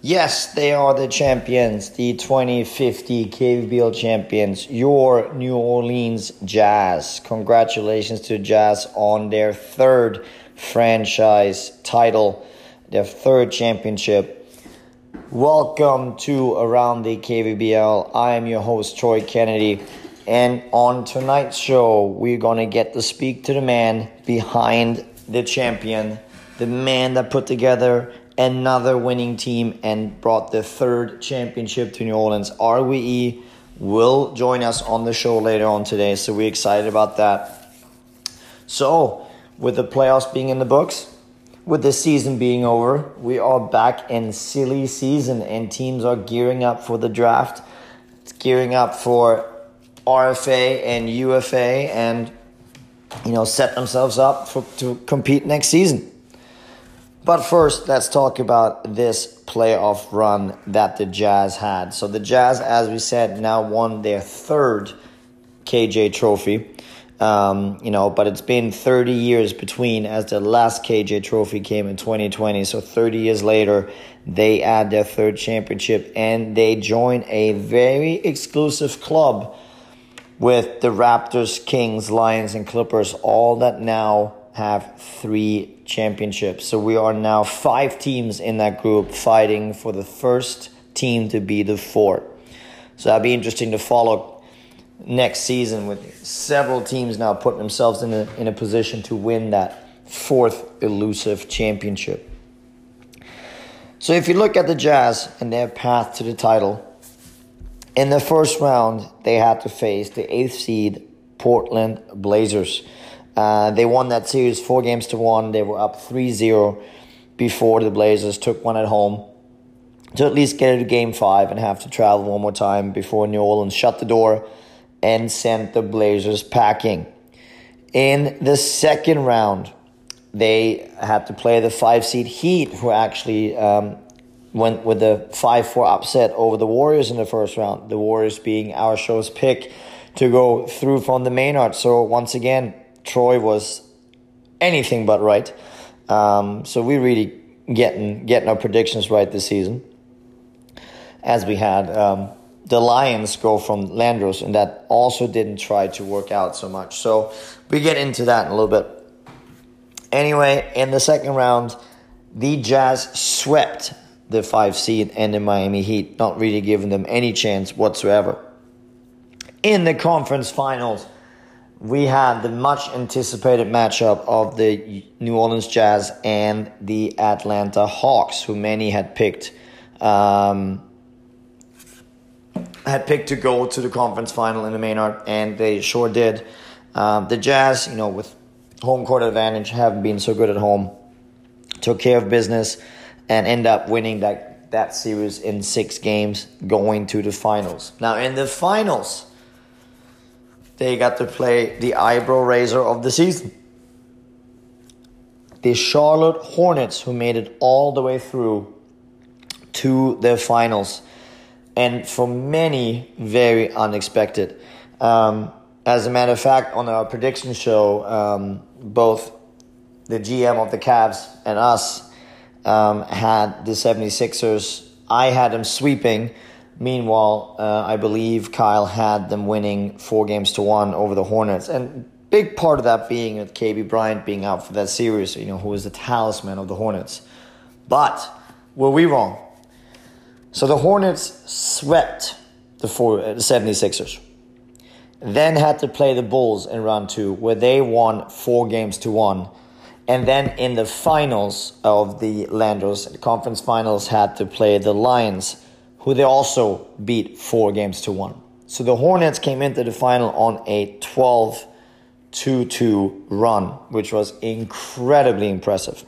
Yes, they are the champions, the 2050 KVBL champions, your New Orleans Jazz. Congratulations to Jazz on their third franchise title, their third championship. Welcome to Around the KVBL. I am your host, Troy Kennedy. And on tonight's show, we're going to get to speak to the man behind the champion, the man that put together another winning team and brought the third championship to New Orleans. RWE will join us on the show later on today, so we're excited about that. So, with the playoffs being in the books, with the season being over, we are back in silly season and teams are gearing up for the draft. It's gearing up for RFA and UFA and you know set themselves up for, to compete next season. But first, let's talk about this playoff run that the Jazz had. So the Jazz, as we said, now won their third KJ trophy. Um, you know, but it's been 30 years between as the last KJ trophy came in 2020. So 30 years later, they add their third championship and they join a very exclusive club with the Raptors, Kings, Lions, and Clippers, all that now have three championships. So we are now five teams in that group fighting for the first team to be the fourth. So that'd be interesting to follow next season with several teams now putting themselves in a, in a position to win that fourth elusive championship. So if you look at the Jazz and their path to the title, in the first round they had to face the eighth seed Portland Blazers. Uh, they won that series four games to one. They were up 3 0 before the Blazers took one at home to at least get it to game five and have to travel one more time before New Orleans shut the door and sent the Blazers packing. In the second round, they had to play the five seed Heat, who actually um, went with the 5 4 upset over the Warriors in the first round. The Warriors being our show's pick to go through from the Maynard. So, once again, Troy was anything but right. Um, so we really getting getting our predictions right this season, as we had um, the Lions go from Landros, and that also didn't try to work out so much. So we get into that in a little bit. Anyway, in the second round, the Jazz swept the five seed and the Miami Heat, not really giving them any chance whatsoever. In the conference finals we had the much anticipated matchup of the New Orleans Jazz and the Atlanta Hawks, who many had picked um, had picked to go to the conference final in the Maynard, and they sure did. Um, the Jazz, you know, with home court advantage, haven't been so good at home, took care of business, and end up winning that that series in six games, going to the finals. Now in the finals they got to play the eyebrow raiser of the season. The Charlotte Hornets, who made it all the way through to the finals, and for many, very unexpected. Um, as a matter of fact, on our prediction show, um, both the GM of the Cavs and us um, had the 76ers. I had them sweeping Meanwhile, uh, I believe Kyle had them winning four games to one over the Hornets, and big part of that being with KB Bryant being out for that series. You know, who is the talisman of the Hornets. But were we wrong? So the Hornets swept the, four, uh, the 76ers. Then had to play the Bulls in round two, where they won four games to one. And then in the finals of the Landros conference finals, had to play the Lions who they also beat four games to one. So the Hornets came into the final on a 12 2 2 run, which was incredibly impressive.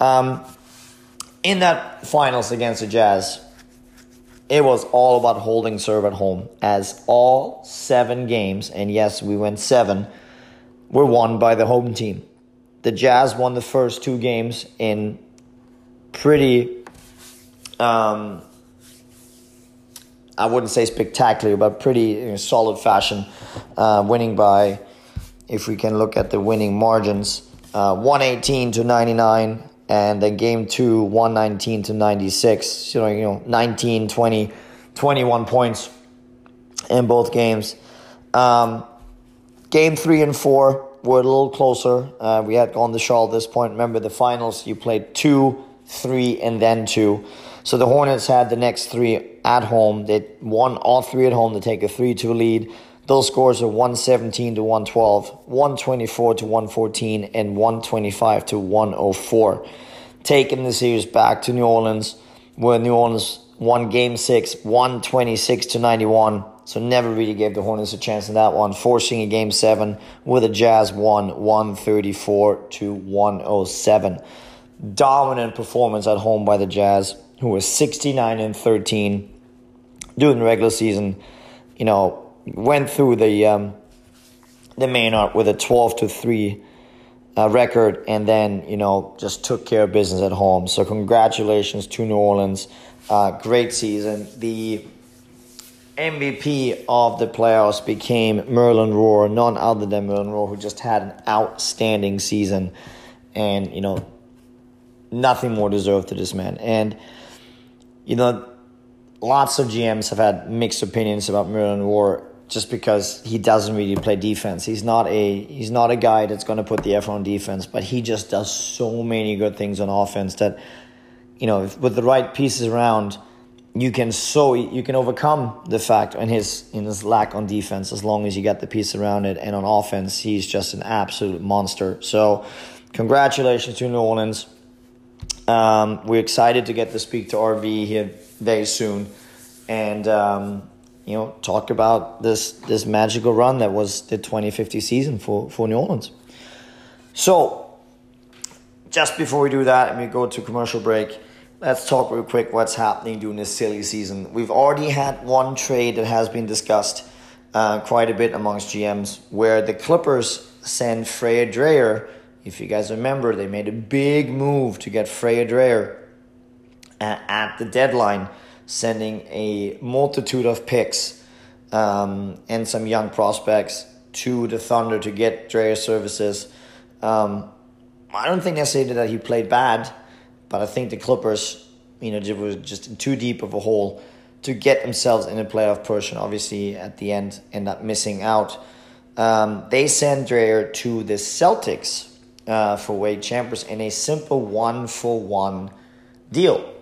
Um, in that finals against the Jazz, it was all about holding serve at home, as all seven games, and yes, we went seven, were won by the home team. The Jazz won the first two games in pretty um, I wouldn't say spectacular, but pretty solid fashion, uh, winning by, if we can look at the winning margins, uh, 118 to 99 and then game two, 119 to 96. So, you know, 19, 20, 21 points in both games. Um, game three and four were a little closer. Uh, we had gone the Shaw at this point. Remember the finals, you played two, three, and then two. So the Hornets had the next three at home. They won all three at home to take a 3 2 lead. Those scores are 117 to 112, 124 to 114, and 125 to 104. Taking the series back to New Orleans, where New Orleans won game six, 126 to 91. So never really gave the Hornets a chance in that one, forcing a game seven with the Jazz won 134 to 107. Dominant performance at home by the Jazz, who was 69 and 13 during the regular season. You know, went through the um, the Maynard with a 12 to 3 uh, record and then, you know, just took care of business at home. So, congratulations to New Orleans. Uh, great season. The MVP of the playoffs became Merlin Rohr, none other than Merlin Rohr, who just had an outstanding season. And, you know, nothing more deserved to this man. And, you know, lots of GMs have had mixed opinions about Merlin Rohr just because he doesn't really play defense. He's not a he's not a guy that's going to put the effort on defense, but he just does so many good things on offense that you know, with the right pieces around, you can so you can overcome the fact in his in his lack on defense as long as you get the piece around it and on offense he's just an absolute monster. So congratulations to New Orleans. Um, we're excited to get to speak to RV here very soon, and um, you know talk about this this magical run that was the 2050 season for for New Orleans. So just before we do that, and we go to commercial break, let's talk real quick what's happening during this silly season. We've already had one trade that has been discussed uh, quite a bit amongst GMs, where the Clippers send Freya Dreyer. If you guys remember, they made a big move to get Freya Dreyer at the deadline sending a multitude of picks um, and some young prospects to the Thunder to get Dreyer services. Um, I don't think necessarily that he played bad, but I think the Clippers, you know, were just too deep of a hole to get themselves in a playoff push, and obviously at the end end up missing out. Um, they sent Dreyer to the Celtics uh, for Wade Chambers in a simple one for one deal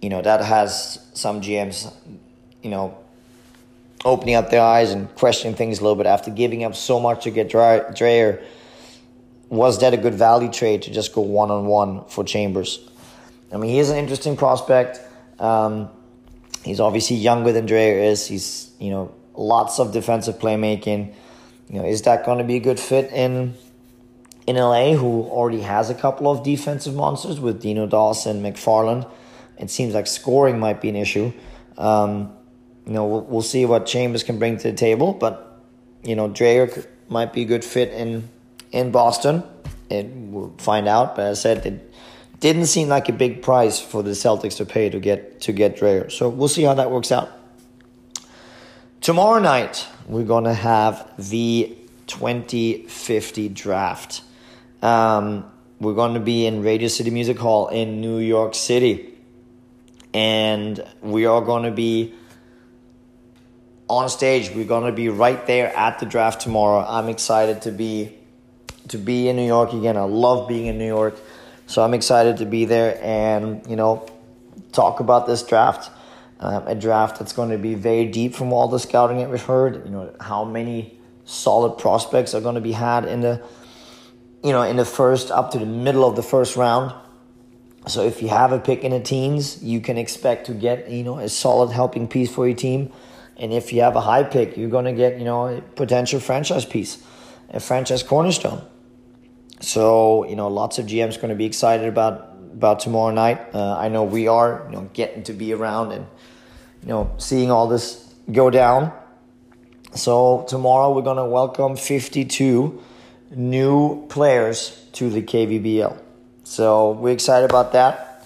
you know, that has some GMs, you know, opening up their eyes and questioning things a little bit after giving up so much to get Dreyer. Was that a good value trade to just go one on one for Chambers? I mean, he is an interesting prospect. Um, he's obviously younger than Dreyer is. He's, you know, lots of defensive playmaking. You know, is that going to be a good fit in in LA, who already has a couple of defensive monsters with Dino Dawson, McFarland? it seems like scoring might be an issue. Um, you know, we'll, we'll, see what Chambers can bring to the table, but you know, Dreyer might be a good fit in in Boston. It, we'll find out. But as I said, it didn't seem like a big price for the Celtics to pay to get to get Dreyer. So we'll see how that works out. Tomorrow night we're gonna have the 2050 draft. Um, we're going to be in Radio City Music Hall in New York City and we are going to be on stage. We're going to be right there at the draft tomorrow. I'm excited to be to be in New York again. I love being in New York, so I'm excited to be there and you know talk about this draft. Um, a draft that's going to be very deep from all the scouting that we've heard. You know how many solid prospects are going to be had in the you know in the first up to the middle of the first round. So if you have a pick in the teens, you can expect to get you know a solid helping piece for your team. And if you have a high pick, you're going to get you know a potential franchise piece, a franchise cornerstone. So you know lots of GMs going to be excited about about tomorrow night. Uh, I know we are you know getting to be around and you know seeing all this go down. So tomorrow we're going to welcome 52 new players to the KVBL. So we're excited about that.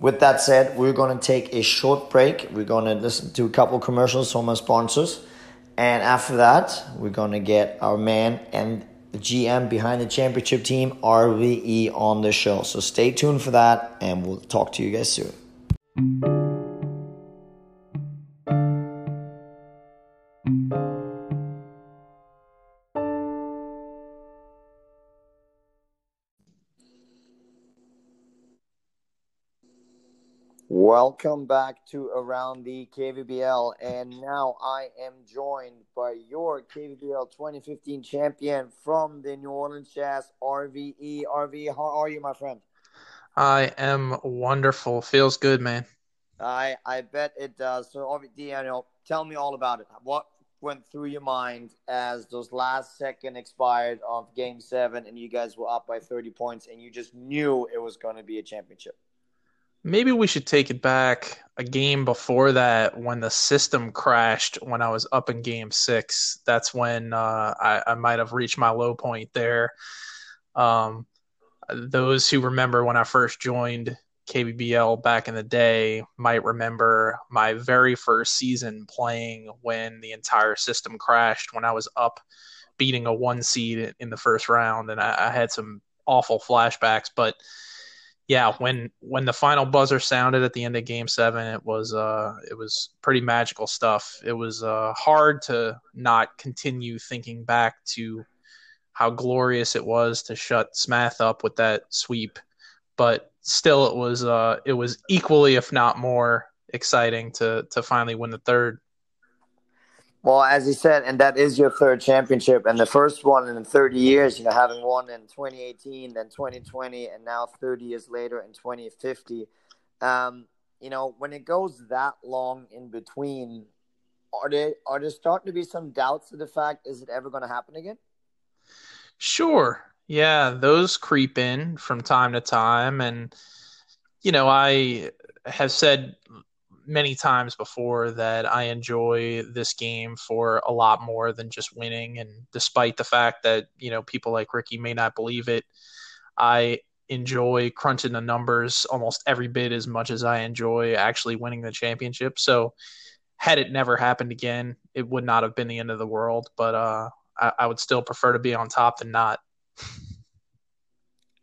With that said, we're going to take a short break. We're going to listen to a couple commercials from our sponsors. And after that, we're going to get our man and the GM behind the championship team, RVE, on the show. So stay tuned for that, and we'll talk to you guys soon. Welcome back to Around the KVBL, and now I am joined by your KVBL 2015 champion from the New Orleans Jazz, RVE. RVE, how are you, my friend? I am wonderful. Feels good, man. I I bet it does. So, RVE, know, tell me all about it. What went through your mind as those last second expired of Game Seven, and you guys were up by 30 points, and you just knew it was going to be a championship? Maybe we should take it back a game before that when the system crashed when I was up in game six. That's when uh, I, I might have reached my low point there. Um, those who remember when I first joined KVBL back in the day might remember my very first season playing when the entire system crashed when I was up beating a one seed in the first round. And I, I had some awful flashbacks, but yeah, when when the final buzzer sounded at the end of Game Seven, it was uh, it was pretty magical stuff. It was uh, hard to not continue thinking back to how glorious it was to shut Smith up with that sweep, but still, it was uh, it was equally, if not more, exciting to to finally win the third. Well, as you said, and that is your third championship, and the first one in 30 years, you know, having won in 2018, then 2020, and now 30 years later in 2050. Um, you know, when it goes that long in between, are there are there starting to be some doubts of the fact is it ever going to happen again? Sure. Yeah, those creep in from time to time, and you know, I have said many times before that I enjoy this game for a lot more than just winning. And despite the fact that, you know, people like Ricky may not believe it, I enjoy crunching the numbers almost every bit as much as I enjoy actually winning the championship. So had it never happened again, it would not have been the end of the world. But uh, I, I would still prefer to be on top than not.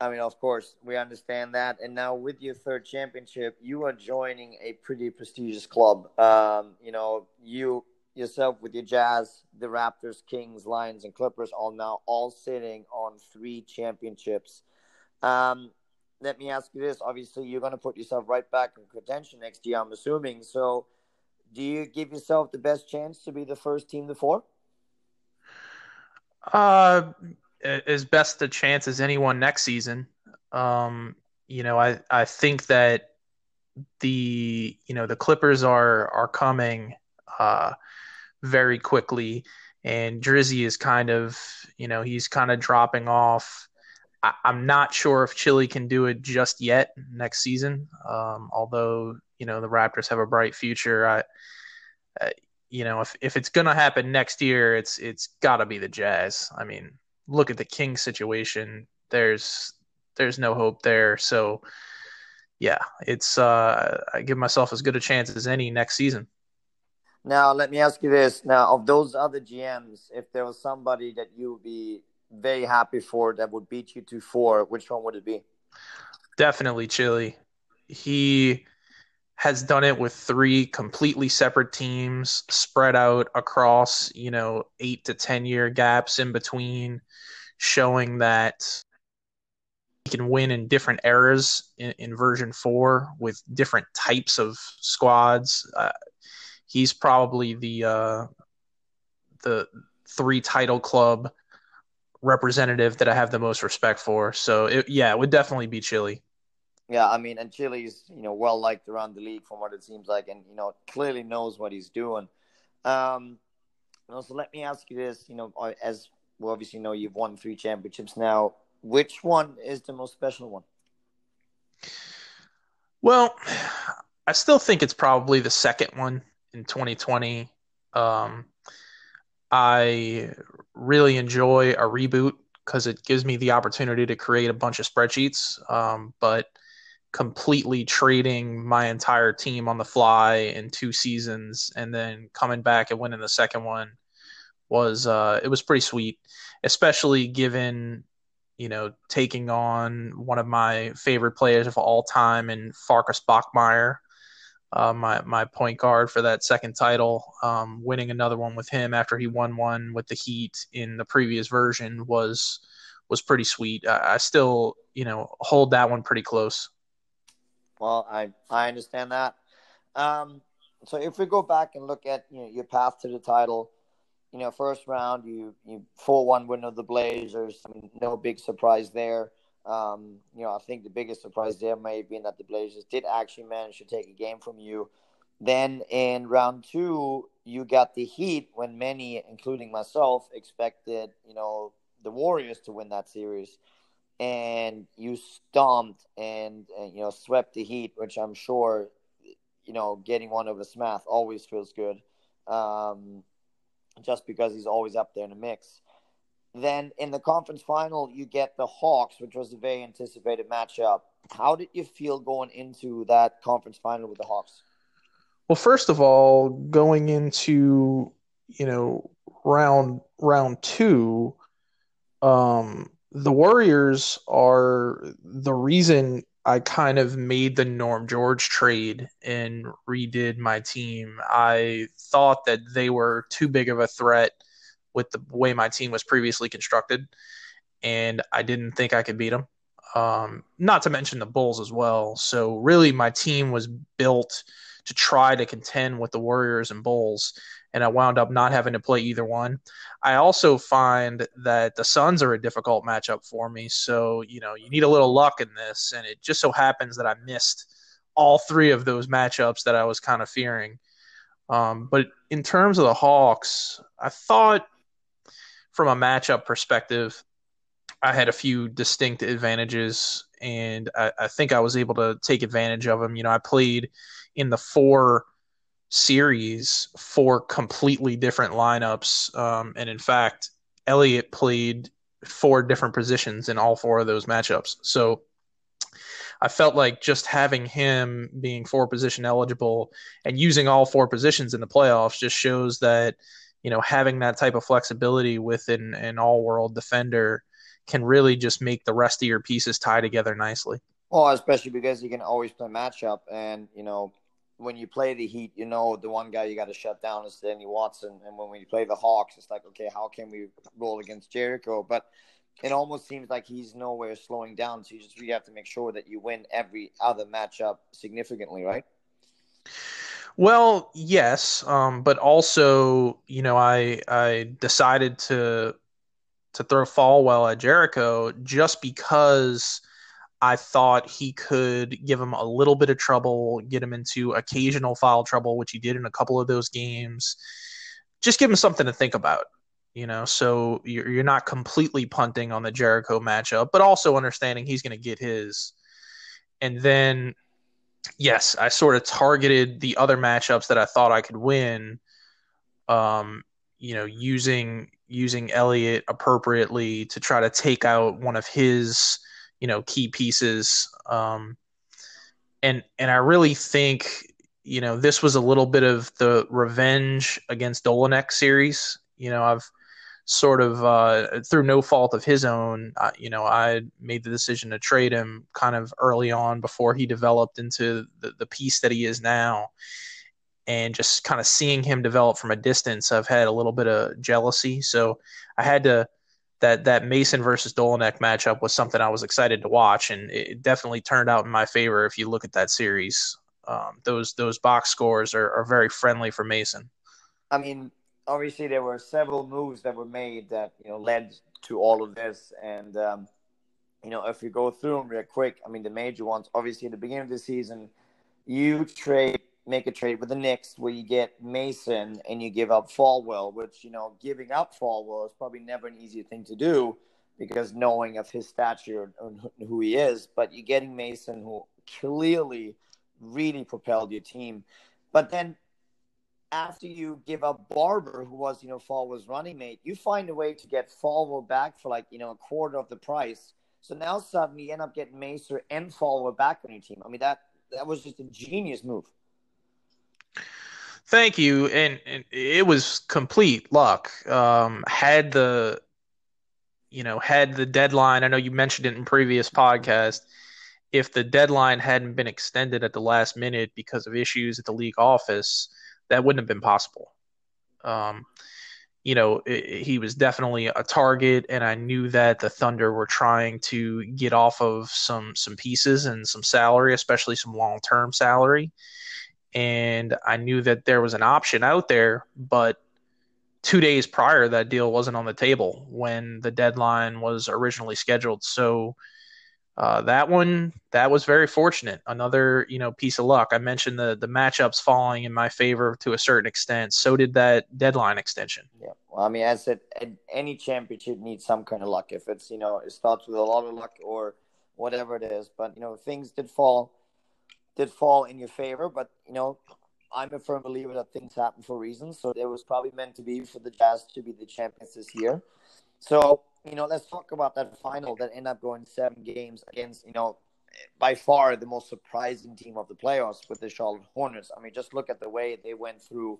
I mean, of course, we understand that. And now with your third championship, you are joining a pretty prestigious club. Um, you know, you yourself with your Jazz, the Raptors, Kings, Lions, and Clippers all now all sitting on three championships. Um, let me ask you this. Obviously, you're going to put yourself right back in contention next year, I'm assuming. So, do you give yourself the best chance to be the first team to four? Uh, as best a chance as anyone next season. Um, you know, I I think that the you know the Clippers are are coming uh, very quickly, and Drizzy is kind of you know he's kind of dropping off. I, am not sure if Chili can do it just yet next season. Um, although you know the Raptors have a bright future, I, uh, you know if if it's gonna happen next year, it's it's got to be the Jazz. I mean, look at the King situation, there's there's no hope there. So yeah, it's uh, I give myself as good a chance as any next season. Now let me ask you this: Now, of those other GMs, if there was somebody that you would be very happy for that would beat you to four, which one would it be? Definitely Chili. He has done it with three completely separate teams spread out across, you know, eight to 10 year gaps in between, showing that he can win in different eras in, in version four with different types of squads. Uh, he's probably the, uh, the three title club representative that I have the most respect for. So, it, yeah, it would definitely be Chili. Yeah, I mean, and Chili's you know well liked around the league from what it seems like, and you know clearly knows what he's doing. Um, also, let me ask you this: you know, as we obviously know, you've won three championships now. Which one is the most special one? Well, I still think it's probably the second one in 2020. Um, I really enjoy a reboot because it gives me the opportunity to create a bunch of spreadsheets. Um, but completely trading my entire team on the fly in two seasons and then coming back and winning the second one was uh, it was pretty sweet, especially given you know taking on one of my favorite players of all time in Farkas Bachmeier, uh, my my point guard for that second title. Um, winning another one with him after he won one with the Heat in the previous version was was pretty sweet. I, I still you know hold that one pretty close. Well, I I understand that. Um, so if we go back and look at you know, your path to the title, you know, first round you you four one win of the Blazers. I mean, no big surprise there. Um, you know, I think the biggest surprise there may have been that the Blazers did actually manage to take a game from you. Then in round two, you got the Heat when many, including myself, expected you know the Warriors to win that series and you stomped and, and, you know swept the Heat, which I'm sure you know getting one over Smith always feels good, um, just because he's always up there in the mix. Then in the conference final, you get the Hawks, which was a very anticipated matchup. How did you feel going into that conference final with the Hawks? Well, first of all, going into you know round round two, um, the Warriors are the reason I kind of made the Norm George trade and redid my team. I thought that they were too big of a threat with the way my team was previously constructed, and I didn't think I could beat them. Um, not to mention the Bulls as well. So, really, my team was built to try to contend with the Warriors and Bulls and I wound up not having to play either one. I also find that the Suns are a difficult matchup for me. So, you know, you need a little luck in this. And it just so happens that I missed all three of those matchups that I was kind of fearing. Um, but in terms of the Hawks, I thought from a matchup perspective, I had a few distinct advantages, and I, I think I was able to take advantage of them. You know, I played in the four series four completely different lineups. Um, and in fact, Elliott played four different positions in all four of those matchups. So I felt like just having him being four position eligible and using all four positions in the playoffs just shows that, you know, having that type of flexibility with an, an all world defender can really just make the rest of your pieces tie together nicely. Well, especially because he can always play matchup and, you know, when you play the Heat, you know the one guy you got to shut down is Danny Watson, and when we play the Hawks, it's like, okay, how can we roll against Jericho? But it almost seems like he's nowhere slowing down. So you just really have to make sure that you win every other matchup significantly, right? Well, yes, um, but also, you know, I I decided to to throw Falwell at Jericho just because I thought he could give him a little bit of trouble, get him into occasional foul trouble, which he did in a couple of those games. Just give him something to think about, you know. So you're, you're not completely punting on the Jericho matchup, but also understanding he's going to get his. And then, yes, I sort of targeted the other matchups that I thought I could win. Um, you know, using using Elliot appropriately to try to take out one of his you know key pieces. Um, and and I really think you know this was a little bit of the revenge against Olynyk series. You know I've sort of uh, through no fault of his own uh, you know I made the decision to trade him kind of early on before he developed into the, the piece that he is now. And just kind of seeing him develop from a distance I've had a little bit of jealousy. So I had to that that Mason versus Dolanek matchup was something I was excited to watch, and it definitely turned out in my favor. If you look at that series, um, those those box scores are, are very friendly for Mason. I mean, obviously there were several moves that were made that you know led to all of this, and um, you know if we go through them real quick, I mean the major ones. Obviously, at the beginning of the season, you trade make a trade with the Knicks where you get Mason and you give up Falwell, which, you know, giving up Falwell is probably never an easy thing to do because knowing of his stature and who he is. But you're getting Mason, who clearly really propelled your team. But then after you give up Barber, who was, you know, Falwell's running mate, you find a way to get Falwell back for like, you know, a quarter of the price. So now suddenly you end up getting Mason and Falwell back on your team. I mean, that that was just a genius move. Thank you, and, and it was complete luck. Um, had the, you know, had the deadline. I know you mentioned it in previous podcast. If the deadline hadn't been extended at the last minute because of issues at the league office, that wouldn't have been possible. Um, you know, it, he was definitely a target, and I knew that the Thunder were trying to get off of some some pieces and some salary, especially some long term salary. And I knew that there was an option out there, but two days prior, that deal wasn't on the table when the deadline was originally scheduled. So uh, that one that was very fortunate. Another you know piece of luck. I mentioned the the matchups falling in my favor to a certain extent. So did that deadline extension. Yeah, well, I mean, as said, any championship needs some kind of luck. If it's you know it starts with a lot of luck or whatever it is, but you know things did fall did fall in your favor. But you know I'm a firm believer that things happen for reasons. So it was probably meant to be for the Jazz to be the champions this year. So you know, let's talk about that final that ended up going seven games against, you know, by far the most surprising team of the playoffs with the Charlotte Hornets. I mean, just look at the way they went through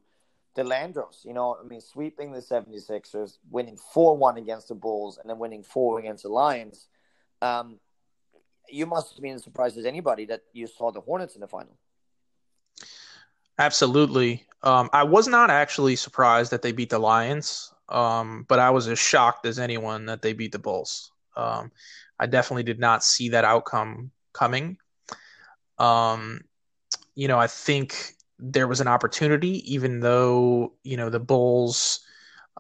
the Landros. You know, I mean, sweeping the 76ers, winning 4 1 against the Bulls, and then winning 4 against the Lions. Um, you must have been as surprised as anybody that you saw the Hornets in the final. Absolutely. Um, I was not actually surprised that they beat the Lions. Um, but I was as shocked as anyone that they beat the Bulls. Um, I definitely did not see that outcome coming. Um, you know, I think there was an opportunity, even though you know the Bulls'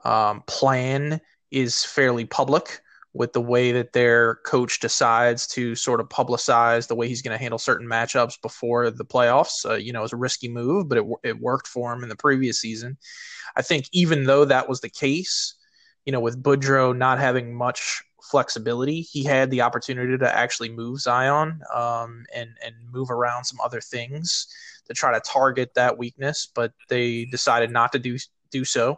um, plan is fairly public with the way that their coach decides to sort of publicize the way he's going to handle certain matchups before the playoffs. Uh, you know, it's a risky move, but it, it worked for him in the previous season. I think even though that was the case, you know, with Boudreau not having much flexibility, he had the opportunity to actually move Zion um, and and move around some other things to try to target that weakness, but they decided not to do do so.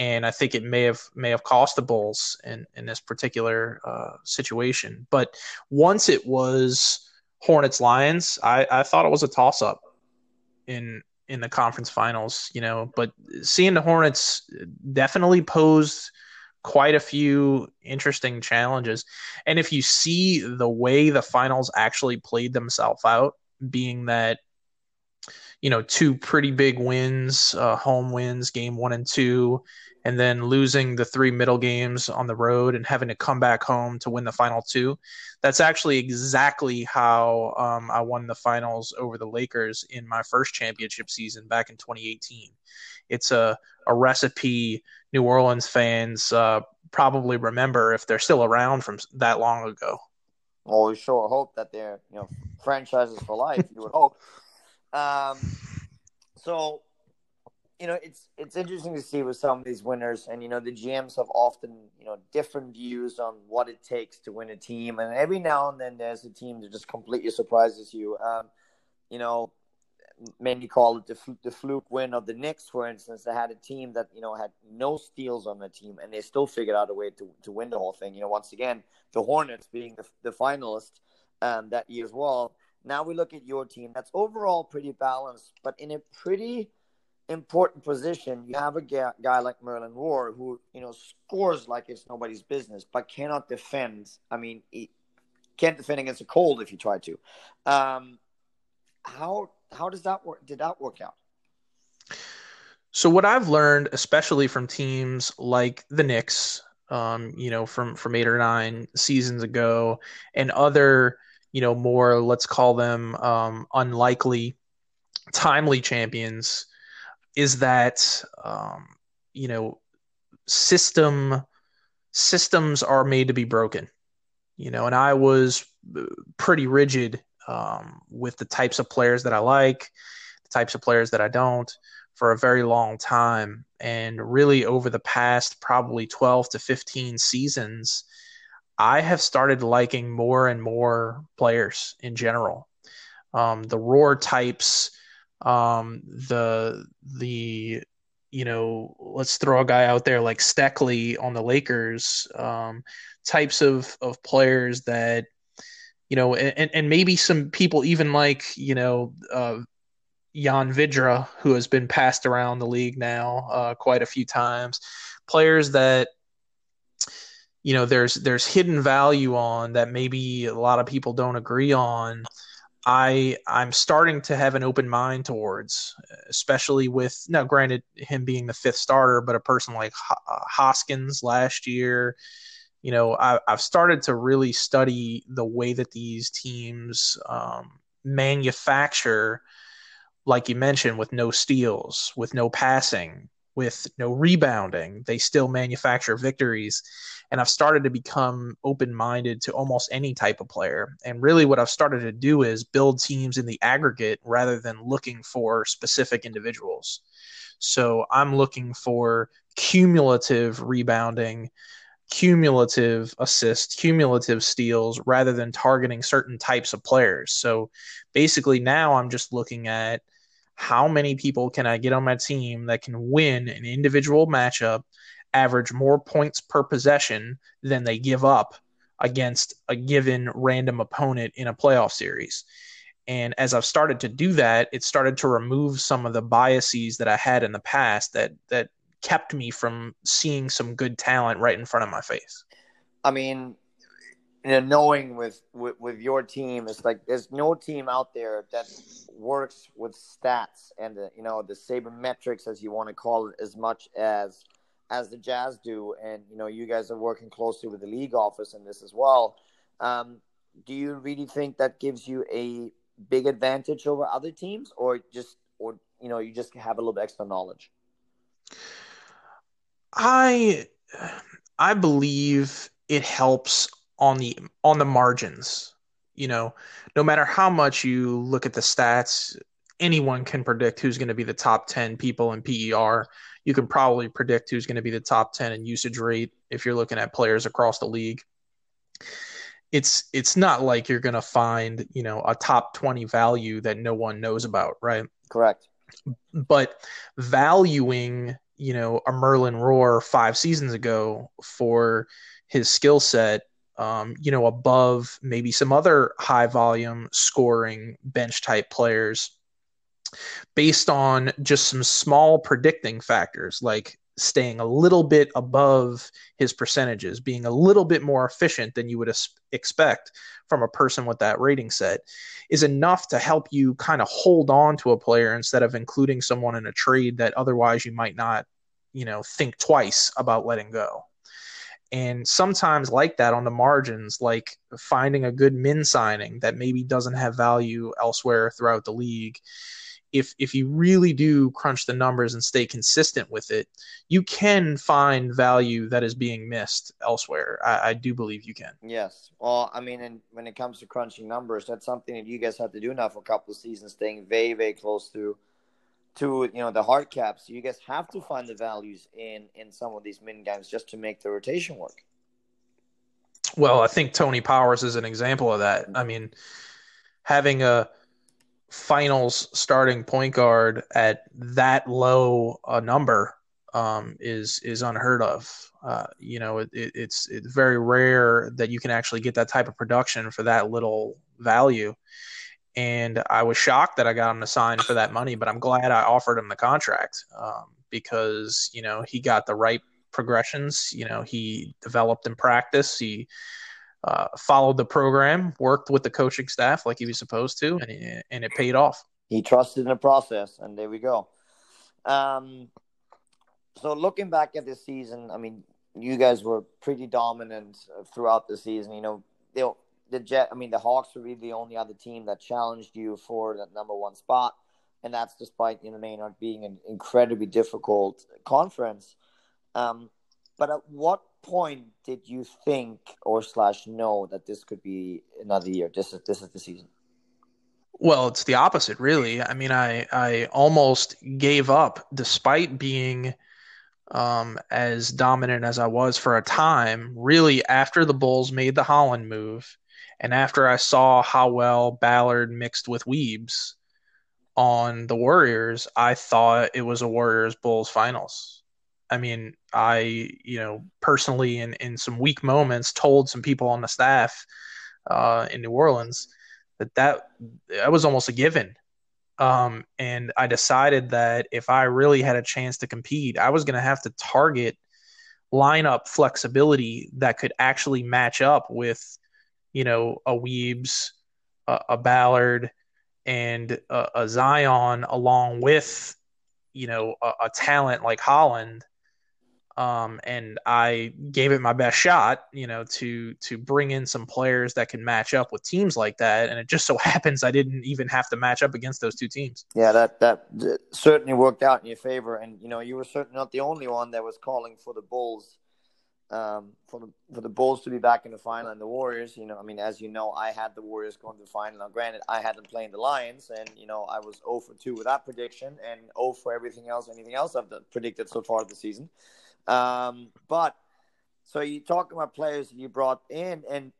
And I think it may have may have cost the Bulls in in this particular uh, situation. But once it was Hornets Lions, I, I thought it was a toss up in in the conference finals, you know, but seeing the Hornets definitely posed quite a few interesting challenges. And if you see the way the finals actually played themselves out, being that you know two pretty big wins, uh, home wins, game one and two, and then losing the three middle games on the road and having to come back home to win the final two. That's actually exactly how um, I won the finals over the Lakers in my first championship season back in 2018. It's a, a recipe New Orleans fans uh, probably remember if they're still around from that long ago. Well, we sure hope that they're you know franchises for life. you would hope. Um, so you know, it's it's interesting to see with some of these winners, and you know, the GMs have often you know different views on what it takes to win a team, and every now and then there's a team that just completely surprises you. Um, you know, many call it the the fluke win of the Knicks, for instance. They had a team that you know had no steals on the team, and they still figured out a way to to win the whole thing. You know, once again, the Hornets being the the finalist um, that year as well. Now we look at your team that's overall pretty balanced, but in a pretty important position, you have a guy, like Merlin Roar who you know scores like it's nobody's business, but cannot defend. I mean, he can't defend against a cold if you try to. Um, how how does that work? Did that work out? So what I've learned, especially from teams like the Knicks, um, you know, from from eight or nine seasons ago, and other, you know, more let's call them um, unlikely, timely champions is that um, you know system systems are made to be broken you know and i was uh, pretty rigid um, with the types of players that i like the types of players that i don't for a very long time. And really over the past probably 12 to 15 seasons i have started liking more and more players in general um, the roar types um, the the you know let's throw a guy out there like Steckley on the Lakers um, types of of players that you know and, and maybe some people even like you know uh, Jan Vidra, who has been passed around the league now uh, quite a few times. Players that you know there's there's hidden value on that maybe a lot of people don't agree on. I I'm starting to have an open mind towards, especially with now granted him being the fifth starter, but a person like uh, Hoskins last year, you know, I, have started to really study the way that these teams um, manufacture, like you mentioned, with no steals, with no passing, with no rebounding. They still manufacture victories. And I've started to become open minded to almost any type of player. And really, what I've started to do is build teams in the aggregate rather than looking for specific individuals. So I'm looking for cumulative rebounding cumulative assists, cumulative steals, rather than targeting certain types of players. So basically, now I'm just looking at how many people can I get on my team that can win an individual matchup, average more points per possession than they give up against a given random opponent in a playoff series. And as I've started to do that, it started to remove some of the biases that I had in the past that that kept me from seeing some good talent right in front of my face. I mean, you know, knowing with, with, with your team, it's like there's no team out there that works with stats and the you know the sabermetrics as you want to call it as much as as the Jazz do. And you know, you guys are working closely with the league office in this as well. Um, do you really think that gives you a big advantage over other teams, or just or you know you just have a little bit extra knowledge? I I believe it helps on the on the margins. You know, no matter how much you look at the stats, anyone can predict who's going to be the top 10 people in PER. You can probably predict who's going to be the top 10 in usage rate if you're looking at players across the league. It's it's not like you're going to find, you know, a top 20 value that no one knows about, right? Correct. But valuing you know a Merlin Roar five seasons ago for his skill set, um, you know, above maybe some other high volume scoring bench type players, based on just some small predicting factors like staying a little bit above his percentages, being a little bit more efficient than you would expect from a person with that rating set, is enough to help you kind of hold on to a player instead of including someone in a trade that otherwise you might not, you know, think twice about letting go. And sometimes, like that, on the margins, like finding a good min signing that maybe doesn't have value elsewhere throughout the league, if if you really do crunch the numbers and stay consistent with it, you can find value that is being missed elsewhere. I, I do believe you can. Yes. Well, I mean, and when it comes to crunching numbers, that's something that you guys have to do now for a couple of seasons, staying very, very close to to you know the hard caps. You guys have to find the values in in some of these min games just to make the rotation work. Well, I think Tony Powers is an example of that. I mean, having a finals starting point guard at that low a number um, is is unheard of. Uh, you know, it, it, it's it's very rare that you can actually get that type of production for that little value. And I was shocked that I got him to sign for that money, but I'm glad I offered him the contract um, because you know he got the right progressions. You know, he developed in practice. He uh, followed the program, worked with the coaching staff like he was supposed to, and, he, and it paid off. He trusted in the process, and there we go. Um, so looking back at this season, I mean, you guys were pretty dominant throughout the season. You know, the Jet, I mean, the Hawks were really the only other team that challenged you for that number one spot, and that's despite you know Maynard being an incredibly difficult conference. Um, but at what point did you think or slash know that this could be another year? This is this is the season. Well, it's the opposite, really. I mean, I I almost gave up despite being um, as dominant as I was for a time. Really, after the Bulls made the Holland move, and after I saw how well Ballard mixed with Weebs on the Warriors, I thought it was a Warriors Bulls finals. I mean, I, you know, personally in, in some weak moments told some people on the staff uh, in New Orleans that, that that was almost a given. Um, and I decided that if I really had a chance to compete, I was going to have to target lineup flexibility that could actually match up with, you know, a Weebs, a, a Ballard, and a, a, Zion, along with, you know, a, a talent like Holland um, and I gave it my best shot, you know, to to bring in some players that can match up with teams like that. And it just so happens I didn't even have to match up against those two teams. Yeah, that that certainly worked out in your favor. And you know, you were certainly not the only one that was calling for the Bulls, um, for the for the Bulls to be back in the final and the Warriors. You know, I mean, as you know, I had the Warriors going to the final. Now, granted, I had them playing the Lions, and you know, I was 0 for 2 with that prediction, and 0 for everything else, anything else I've predicted so far this season. Um, but so you talk about players you brought in, and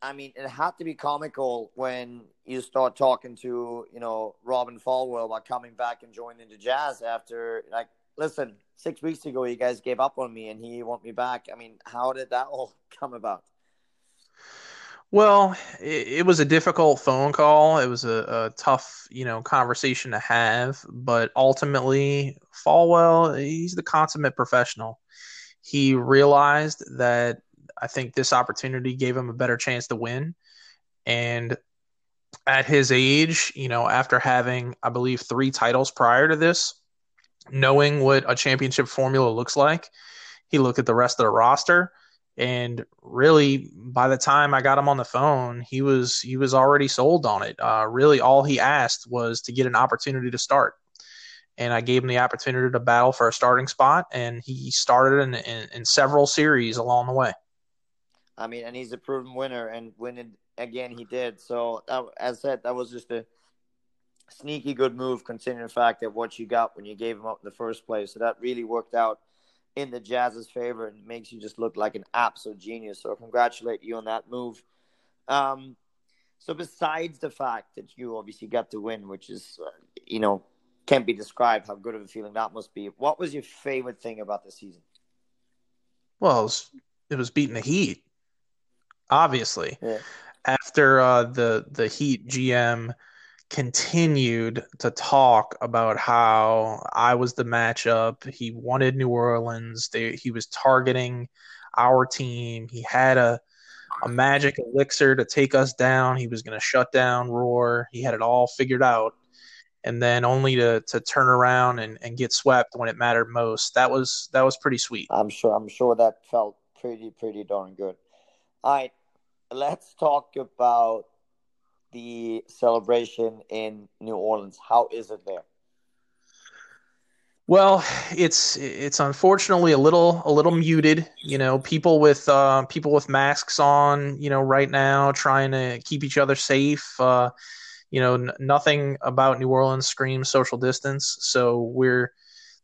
I mean, it had to be comical when you start talking to you know Robin Falwell about coming back and joining the Jazz after like. Listen, six weeks ago, you guys gave up on me, and he want me back. I mean, how did that all come about? Well, it, it, was a difficult phone call. It was a, a, tough, you know, conversation to have. But ultimately, Falwell, he's the consummate professional. He realized that I think this opportunity gave him a better chance to win. And at his age, you know, after having, I believe, three titles prior to this, knowing what a championship formula looks like, he looked at the rest of the roster and really by the time I got him on the phone, he was he was already sold on it. Uh, really, all he asked was to get an opportunity to start, and I gave him the opportunity to battle for a starting spot, and he started in, in, in several series along the way. I mean, and he's a proven winner, and winning again he did. So that, as I said, that was just a sneaky good move, considering the fact that what you got when you gave him up in the first place. So that really worked out in the Jazz's favor and makes you just look like an absolute genius. So I congratulate you on that move. Um, so besides the fact that you obviously got to win, which is uh, you know can't be described how good of a feeling that must be. What was your favorite thing about the season? Well, it was, it was beating the Heat, obviously. Yeah. After uh, the the Heat GM continued to talk about how I was the matchup. He wanted New Orleans. They, he was targeting our team. He had a a magic elixir to take us down. He was going to shut down Roar. He had it all figured out. And then only to, to turn around and, and get swept when it mattered most. That was that was pretty sweet. I'm sure I'm sure that felt pretty pretty darn good. All right, let's talk about the celebration in New Orleans? How is it there? Well, it's it's unfortunately a little a little muted. You know, people with uh, people with masks on. You know, right now trying to keep each other safe. Uh, you know, n- nothing about New Orleans screams social distance. So we're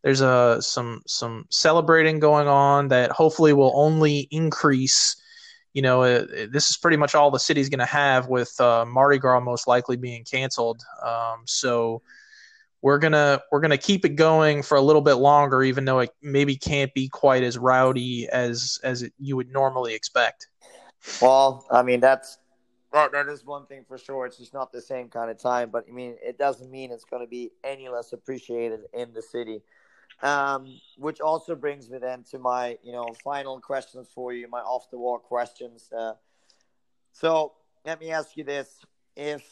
there's a some some celebrating going on that hopefully will only increase you know, uh, this is pretty much all the city's going to have with uh, Mardi Gras most likely being canceled. Um, so we're gonna we're gonna keep it going for a little bit longer, even though it maybe can't be quite as rowdy as as it, you would normally expect. Well, I mean that's that, that is one thing for sure. It's just not the same kind of time, but I mean it doesn't mean it's going to be any less appreciated in the city. Um, which also brings me then to my, you know, final questions for you, my off the wall questions. Uh, so let me ask you this: If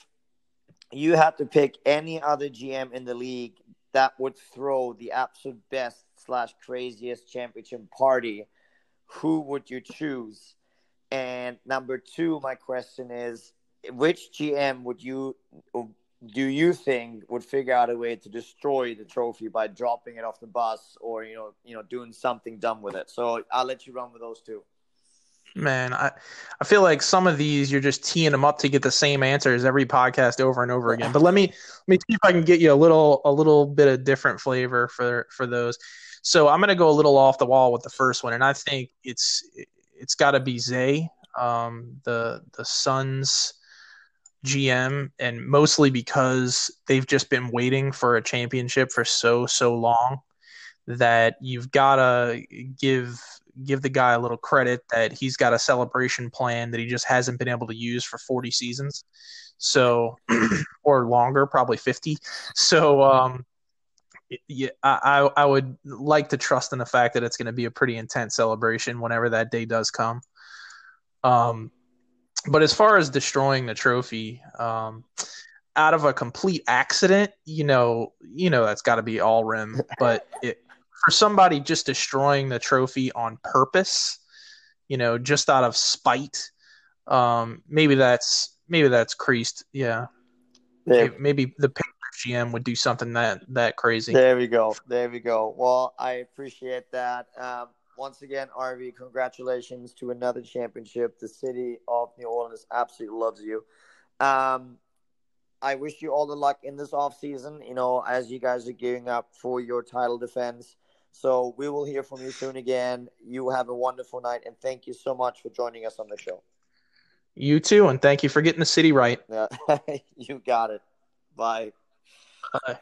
you had to pick any other GM in the league that would throw the absolute best slash craziest championship party, who would you choose? And number two, my question is, which GM would you do you think would figure out a way to destroy the trophy by dropping it off the bus or you know you know doing something dumb with it? So i'll let you run with those two. Man i i feel like some of these you're just teeing them up to get the same answers every podcast over and over again. But let me let me see if i can get you a little a little bit of different flavor for for those. So i'm going to go a little off the wall with the first one and i think it's it's got to be zay. Um the the suns GM, and mostly because they've just been waiting for a championship for so so long that you've got to give give the guy a little credit that he's got a celebration plan that he just hasn't been able to use for 40 seasons. So, or longer, probably 50. So, um, yeah, I, I would like to trust in the fact that it's going to be a pretty intense celebration whenever that day does come. Um, but as far as destroying the trophy, um, out of a complete accident, you know, you know that's got to be all rim. But it, for somebody just destroying the trophy on purpose, you know, just out of spite, um, maybe that's maybe that's creased. Yeah, maybe, maybe the GM would do something that that crazy. There we go. There we go. Well, I appreciate that. Um, once again, RV, congratulations to another championship. The city of New Orleans absolutely loves you. Um, I wish you all the luck in this off season. You know, as you guys are gearing up for your title defense. So we will hear from you soon again. You have a wonderful night, and thank you so much for joining us on the show. You too, and thank you for getting the city right. Yeah, you got it. Bye. Bye.